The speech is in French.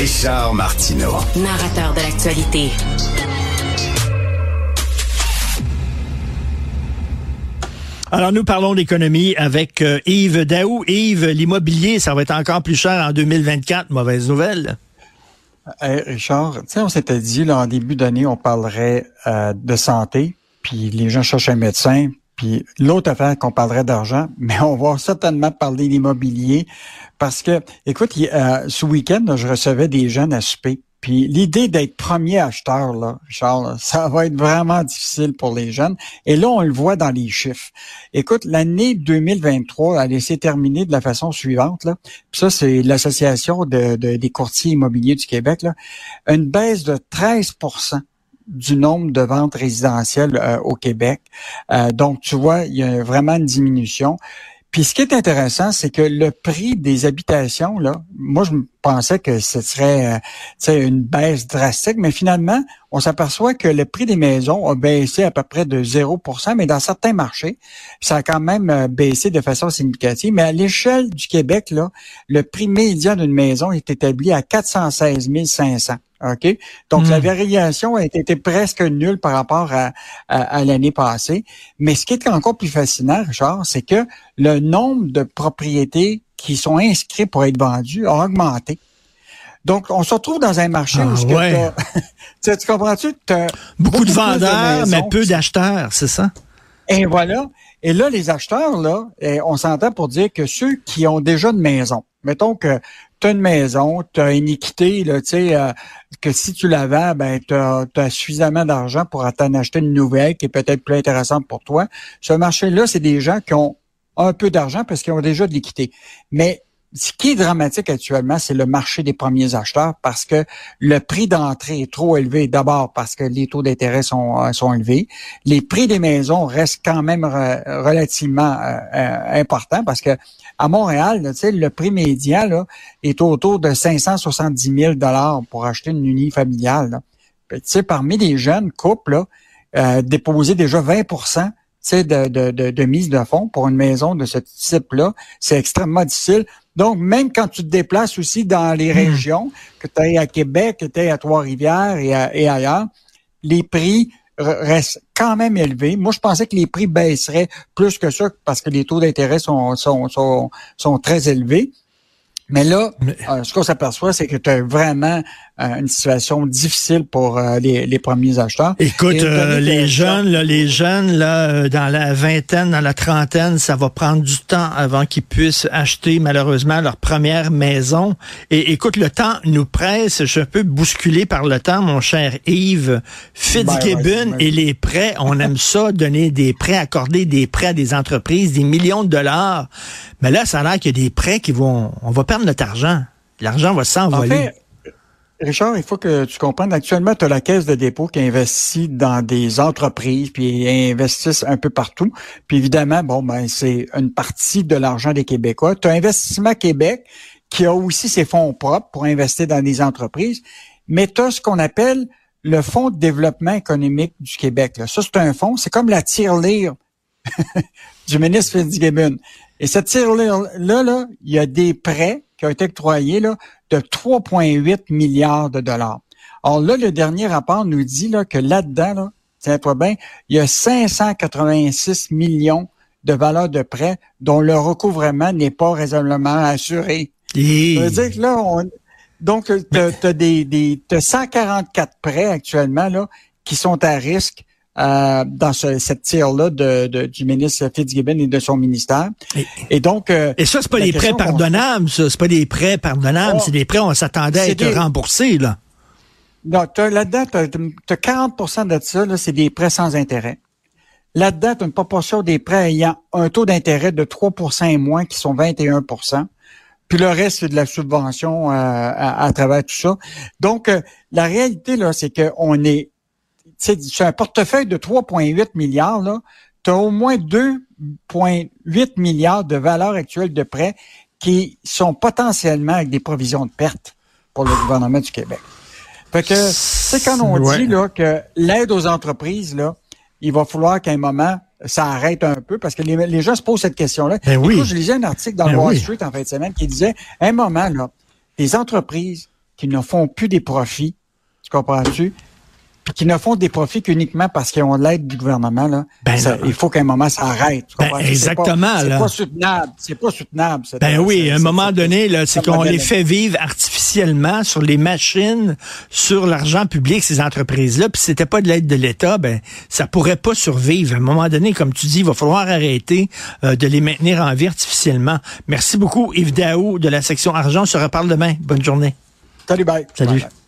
Richard Martineau. Narrateur de l'actualité. Alors, nous parlons d'économie avec euh, Yves Daou. Yves, l'immobilier, ça va être encore plus cher en 2024. Mauvaise nouvelle. Hey, Richard, tu sais, on s'était dit, là, en début d'année, on parlerait euh, de santé, puis les gens cherchent un médecin, puis l'autre affaire qu'on parlerait d'argent, mais on va certainement parler d'immobilier parce que, écoute, euh, ce week-end, je recevais des jeunes à souper. Puis l'idée d'être premier acheteur, là, Charles, ça va être vraiment difficile pour les jeunes. Et là, on le voit dans les chiffres. Écoute, l'année 2023 elle s'est terminée de la façon suivante. Là. Puis ça, c'est l'Association de, des courtiers immobiliers du Québec. Là. Une baisse de 13 du nombre de ventes résidentielles euh, au Québec. Euh, donc, tu vois, il y a vraiment une diminution. Puis ce qui est intéressant, c'est que le prix des habitations, là, moi je pensais que ce serait euh, une baisse drastique, mais finalement, on s'aperçoit que le prix des maisons a baissé à peu près de 0% mais dans certains marchés, ça a quand même baissé de façon significative. Mais à l'échelle du Québec, là, le prix médian d'une maison est établi à 416 500. OK? Donc, la hmm. variation a été presque nulle par rapport à, à, l'année passée. Mais ce qui est encore plus fascinant, Richard, c'est que le nombre de propriétés qui sont inscrites pour être vendues a augmenté. Donc, on se retrouve dans un marché où ah, tu, tu comprends-tu? Beaucoup, de vendeurs, mais peu d'acheteurs, c'est ça? Et voilà. Et là, les acheteurs, là, eh, on s'entend pour dire que ceux qui ont déjà une maison, mettons que tu as une maison, tu as une équité, là, euh, que si tu la vends, ben, tu as, suffisamment d'argent pour t'en acheter une nouvelle qui est peut-être plus intéressante pour toi. Ce marché-là, c'est des gens qui ont un peu d'argent parce qu'ils ont déjà de l'équité. Mais ce qui est dramatique actuellement, c'est le marché des premiers acheteurs parce que le prix d'entrée est trop élevé. D'abord parce que les taux d'intérêt sont, euh, sont élevés. Les prix des maisons restent quand même relativement euh, euh, importants parce que à Montréal, le prix médian là, est autour de 570 000 dollars pour acheter une unité familiale. sais, parmi les jeunes couples, là, déposer déjà 20 de, de, de, de, mise de fonds pour une maison de ce type-là, c'est extrêmement difficile. Donc, même quand tu te déplaces aussi dans les hmm. régions, que tu es à Québec, que tu es à Trois-Rivières et, et, ailleurs, les prix restent quand même élevés. Moi, je pensais que les prix baisseraient plus que ça parce que les taux d'intérêt sont, sont, sont, sont très élevés. Mais là, euh, ce qu'on s'aperçoit, c'est que tu as vraiment euh, une situation difficile pour euh, les, les, premiers acheteurs. Écoute, les jeunes, là, les jeunes, là, dans la vingtaine, dans la trentaine, ça va prendre du temps avant qu'ils puissent acheter malheureusement leur première maison. Et écoute, le temps nous presse. Je suis un peu bousculé par le temps, mon cher Yves. Fitzgibbon ben et les prêts, on aime ça, donner des prêts, accorder des prêts à des entreprises, des millions de dollars. Mais là, ça a l'air qu'il y a des prêts qui vont, on va perdre notre argent. L'argent va s'envoler. Richard, il faut que tu comprennes, actuellement, tu as la Caisse de dépôt qui investit dans des entreprises, puis investissent un peu partout. Puis évidemment, bon, ben c'est une partie de l'argent des Québécois. Tu as Investissement Québec qui a aussi ses fonds propres pour investir dans des entreprises. Mais tu as ce qu'on appelle le Fonds de développement économique du Québec. Là. Ça, c'est un fonds, c'est comme la tirelire du ministre Fitzgibbon. Et cette tirelire-là, là, il y a des prêts qui ont été octroyés là, de 3,8 milliards de dollars. Alors là, le dernier rapport nous dit là, que là-dedans, là, tiens-toi bien, il y a 586 millions de valeurs de prêts dont le recouvrement n'est pas raisonnablement assuré. Ça veut dire que là, on, donc, tu as, des, des as 144 prêts actuellement là, qui sont à risque euh, dans cette tire-là de, du ministre Fitzgibbon et de son ministère. Et, donc... Euh, et ça, c'est pas des prêts pardonnables, ça. C'est pas des prêts pardonnables. Oh. c'est des prêts, on s'attendait à être remboursés, là. Non, là-dedans, tu as, 40% de ça, c'est des prêts sans intérêt. Là-dedans, tu as une proportion des prêts ayant un taux d'intérêt de 3% et moins, qui sont 21% puis le reste, c'est de la subvention euh, à, à, travers tout ça. Donc, la réalité, là, c'est qu'on est sur un portefeuille de 3,8 milliards, là, tu as au moins 2,8 milliards de valeurs actuelles de prêts qui sont potentiellement avec des provisions de perte pour le gouvernement du Québec. Fait que, c'est quand on dit là, que l'aide aux entreprises, là, il va falloir qu'à un moment, ça arrête un peu parce que les, gens se posent cette question-là. Ben oui. je lisais un article dans le ben Wall Street en fin de semaine qui disait, à un moment, là, les entreprises qui ne font plus des profits, tu comprends-tu? Puis qui ne font des profits qu'uniquement parce qu'ils ont l'aide du gouvernement, là, Ben ça- il faut qu'à un moment ça arrête. Ben, comprends? C'est exactement, pas- pas soutenable. C'est pas soutenable. Ben oui, cette- à un moment donné, c'est ce qu'on les fait vivre artificiellement sur les machines, sur l'argent public, ces entreprises-là. Puis si c'était pas de l'aide de l'État, ben ça pourrait pas survivre. À un moment donné, comme tu dis, il va falloir arrêter euh, de les maintenir en vie artificiellement. Merci beaucoup, Yves Daou de la section argent. On se reparle demain. Bonne journée. Salut, bye. Salut. Bye, bye.